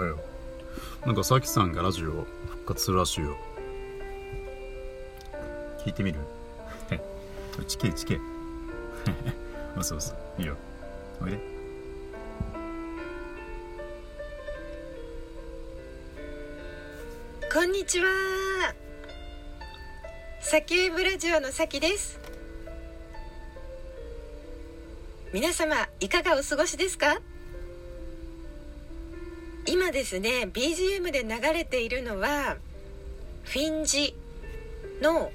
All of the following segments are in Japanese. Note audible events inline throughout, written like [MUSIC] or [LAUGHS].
はよ。うなんかさきさんがラジオ復活するらしいよ。聞いてみる？チケチケうそうそう。いいよ。おいで。こんにちは。サキウェブラジオのさきです。皆様いかがお過ごしですか？今ですね BGM で流れているのはフィンジの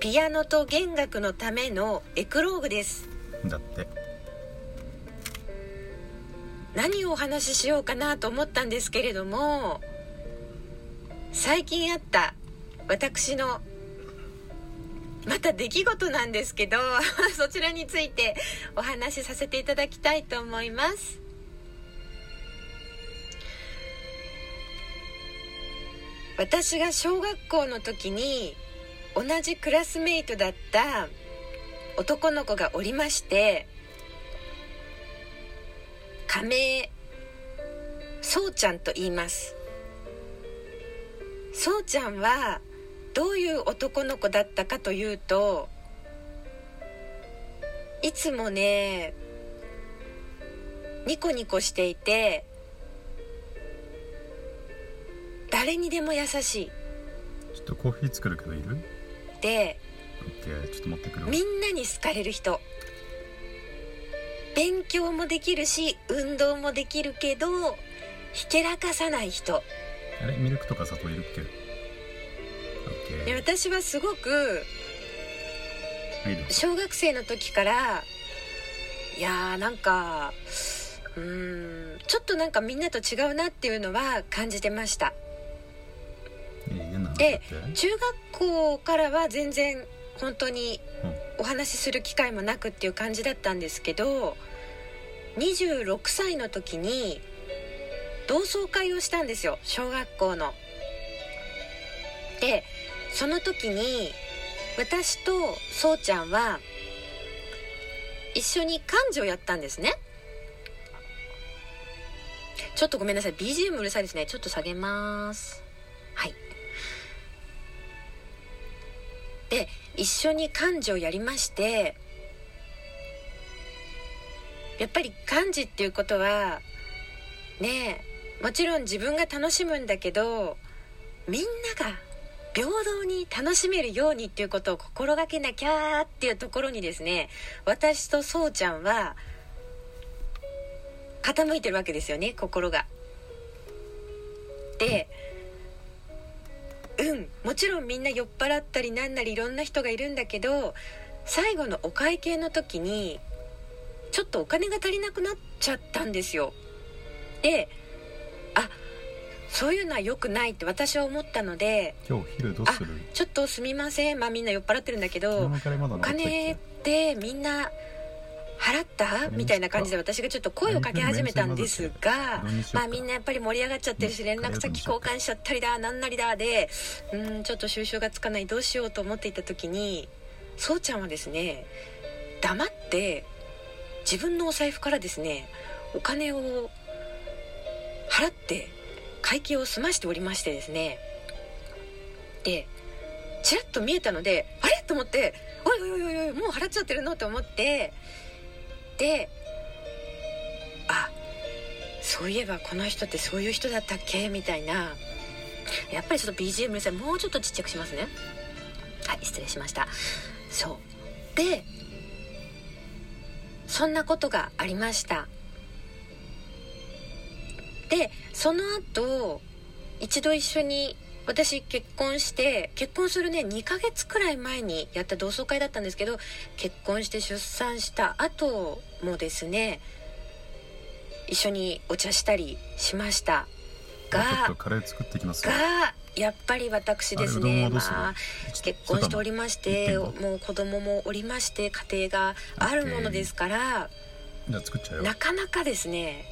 ピアノと弦楽のためのエクローグです。だって。何をお話ししようかなと思ったんですけれども最近あった私のまた出来事なんですけど [LAUGHS] そちらについてお話しさせていただきたいと思います私が小学校の時に同じクラスメイトだった男の子がおりまして仮名そうちゃんと言います。そうちゃんはどういう男の子だったかというといつもねニコニコしていて誰にでも優しい。ちょっとコーヒー作るけどいる？でオッケーちょっと持ってくるわ。みんなに好かれる人。勉強もできるし運動もできるけどひけらかさない人。あれ？ミルクとか砂糖いるっけ？オッケでー私はすごくはいどうぞ。小学生の時からいやーなんかうーんちょっとなんかみんなと違うなっていうのは感じてましたで中学校からは全然本当にうん。お話しする機会もなくっていう感じだったんですけど26歳の時に同窓会をしたんですよ小学校の。でその時に私とそうちゃんは一緒に漢字をやったんですね。ちょっとごめんなさい BGM うるさいですね。ちょっと下げます一緒に漢字をやりましてやっぱり漢字っていうことはねえもちろん自分が楽しむんだけどみんなが平等に楽しめるようにっていうことを心がけなきゃっていうところにですね私とそうちゃんは傾いてるわけですよね心が。でうんもちろんみんな酔っ払ったりなんなりいろんな人がいるんだけど最後のお会計の時にちょっとお金が足りなくなっちゃったんですよ。であそういうのは良くないって私は思ったので今日昼どうする？ちょっとすみません。まあみんな酔っ払ってるんだけどお金っけてみんな払った？みたいな感じで私がちょっと声をかけ始めたんですがまあみんなやっぱり盛り上がっちゃってるし連絡先交換しちゃったりだなんなりだでうーんちょっと収集がつかないどうしようと思っていた時にそうちゃんはですね黙って自分のお財布からですねお金を払って会計を済ましておりましてですねでちらっと見えたのであれ？と思っておいおいおいおいもう払っちゃってるの？と思ってであそういえばこの人ってそういう人だったっけ？みたいな。やっぱりちょっと BGM さもうちょっとちっちゃくしますね。はい失礼しました。そう。でそんなことがありました。でその後一度一緒に私結婚して結婚するね2ヶ月くらい前にやった同窓会だったんですけど結婚して出産した後もですね一緒にお茶したりしました。がとカレー作ってきますよ。がやっぱり私ですねまあ結婚しておりまして1.5もう子供もおりまして家庭があるものですからなかなかですね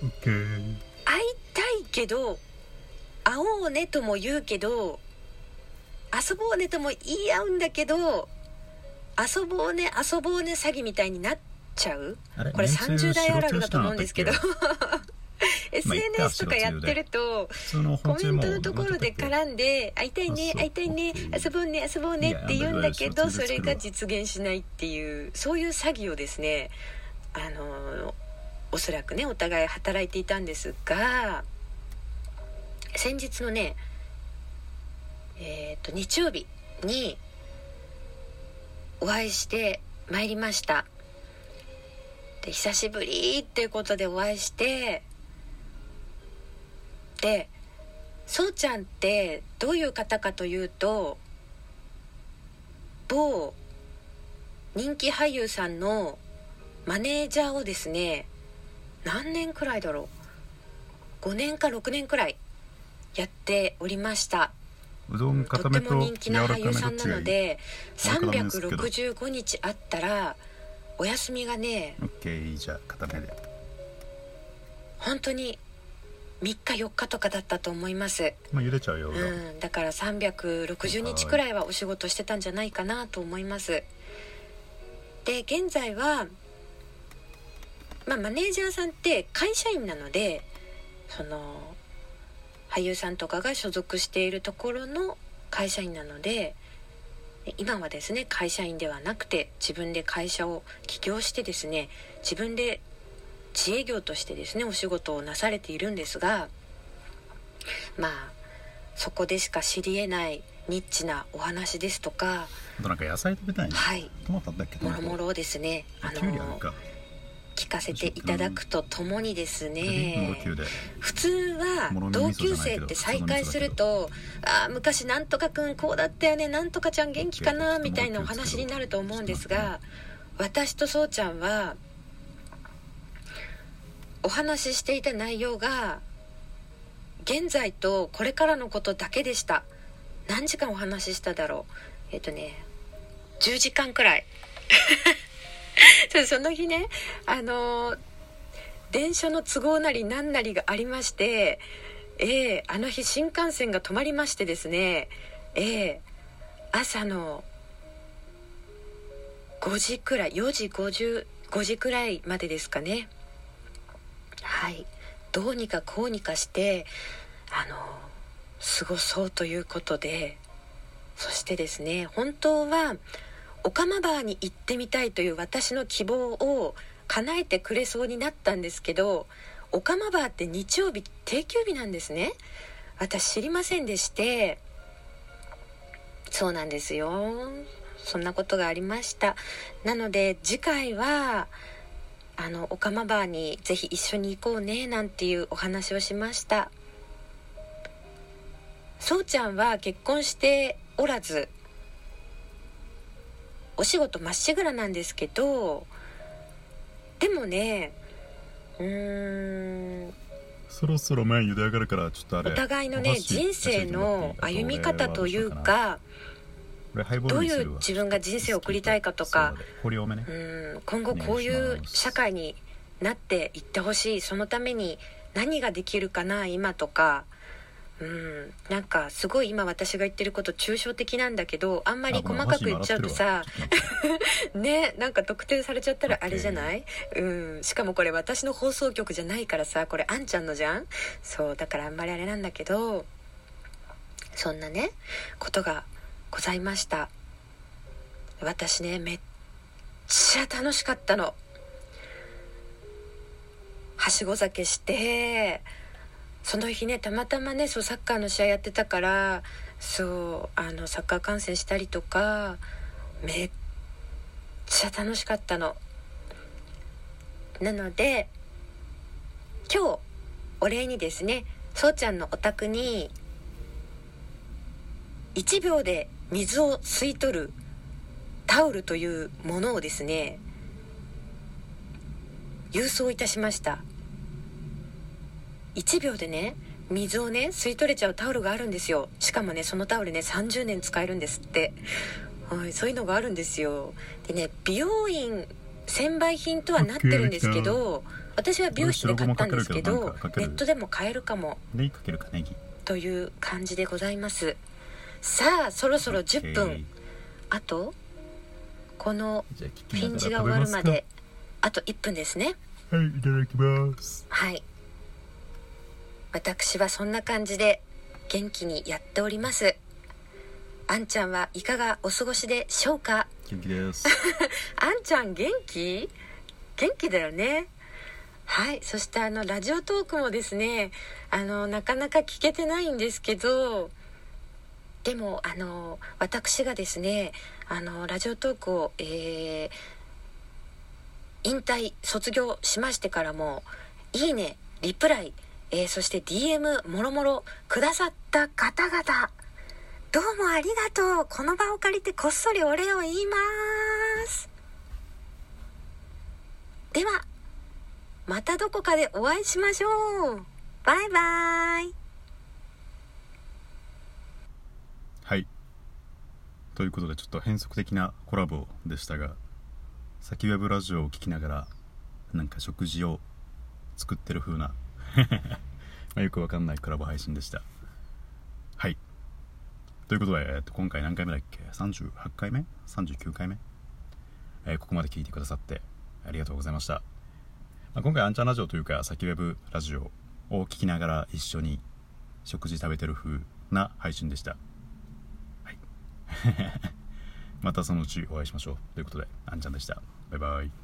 会いたいけど会おうねとも言うけど遊ぼうねとも言い合うんだけど遊ぼうね遊ぼうね詐欺みたいになっちゃう？これめんつゆ30代あるあるだと思うんですけど。SNS [LAUGHS] とかやってるとコメントのところで絡んで「会いたいね会いたいね遊ぼうね遊ぼうね」って言うんだけどそれが実現しないっていうそういう詐欺をですねあのおそらくねお互い働いていたんですが先日のねえー、と日曜日にお会いしてまいりました。で久しぶりっていうことでお会いしてでそうちゃんってどういう方かというと某人気俳優さんのマネージャーをですね何年くらいだろう？5年か6年くらいやっておりました。うどんと固めとっても人気な俳優さんなの柔でわかめですけど365日あったらお休みがねらかめどっちがいいオッケーじゃあ固めで。本当に3日4日とかだったと思います。まあ茹でちゃうようどん。うん、だから360日くらいはお仕事してたんじゃないかなと思います。で現在は、まあ、マネージャーさんって会社員なのでその俳優さんとかが所属しているところの会社員なので今はですね会社員ではなくて自分で会社を起業してですね自分で自営業としてですねお仕事をなされているんですがまあそこでしか知り得ないニッチなお話ですとかあとなんか野菜食べたいね。はい。トマトあったっけ？もろもろをですね。あのか聞かせていただくとともにですね普通は同級生って再会すると「ああ昔なんとかくんこうだったよねなんとかちゃん元気かな」みたいなお話になると思うんですが私とそうちゃんはお話ししていた内容が現在とこれからのことだけでした。何時間お話ししただろう。えっ、とね10時間くらいそ [LAUGHS] その日ねあの電車の都合なり何なりがありましてええあの日新幹線が止まりましてですねええ朝の5時くらい4時55時くらいまでですかね。はい。どうにかこうにかしてあの過ごそうということでそしてですね本当はオカマバーに行ってみたいという私の希望を叶えてくれそうになったんですけどオカマバーって日曜日定休日なんですね。私知りませんでして。そうなんですよ。そんなことがありました。なので次回はあのオカマバーにぜひ一緒に行こうねなんていうお話をしました。そうちゃんは結婚しておらずお仕事まっしぐらなんですけどでもねうーん。そろそろ麺茹で上がるからちょっとあれお互いのね人生の歩み方というかどういう自分が人生を送りたいかとかうん今後こういう社会になっていってほしい。そのために何ができるかな今とかうん。なんかすごい今私が言ってること抽象的なんだけどあんまり細かく言っちゃうとさ [LAUGHS] ねなんか特定されちゃったらあれじゃない？うん。しかもこれ私の放送局じゃないからさこれあんちゃんのじゃん？そうだからあんまりあれなんだけどそんなねことがございました。私ねめっちゃ楽しかったの。はしご酒してその日ねたまたまねそうサッカーの試合やってたからそうあのサッカー観戦したりとかめっちゃ楽しかったの。なので今日お礼にですねそうちゃんのお宅に1秒で水を吸い取るタオルというものをですね郵送いたしました。1秒でね水をね吸い取れちゃうタオルがあるんですよ。しかもねそのタオルね30年使えるんですって。はいそういうのがあるんですよ。でね美容院専売品とはなってるんですけど私は美容室で買ったんですけどネットでも買えるかも。という感じでございます。さあそろそろ10分。あとこのフィンジが終わるまであと1分ですね。はいいただきます。はい私はそんな感じで元気にやっております。あんちゃんはいかがお過ごしでしょうか？元気です。[LAUGHS] あんちゃん元気？元気だよね。はいそしてあのラジオトークもですねあのなかなか聞けてないんですけどでもあの私がですねあのラジオトークを、えー、引退卒業しましてからも「いいね」リプライ、えー、そして DM もろもろくださった方々。どうもありがとう。この場を借りてこっそりお礼を言います。ではまたどこかでお会いしましょう。バイバイ。はい。ということでちょっと変則的なコラボでしたが先ウェブラジオを聞きながらなんか食事を作ってる風なまよくわかんないコラボ配信でした。はい。ということで、えー、と今回何回目だっけ？38回目 ?39 回目、えー、ここまで聞いてくださってありがとうございました、まあ、今回アンチャンラジオというか先ウェブラジオを聞きながら一緒に食事食べてる風な配信でした。はい。[LAUGHS] またそのうちお会いしましょう。ということであんちゃんでした。バイバイ。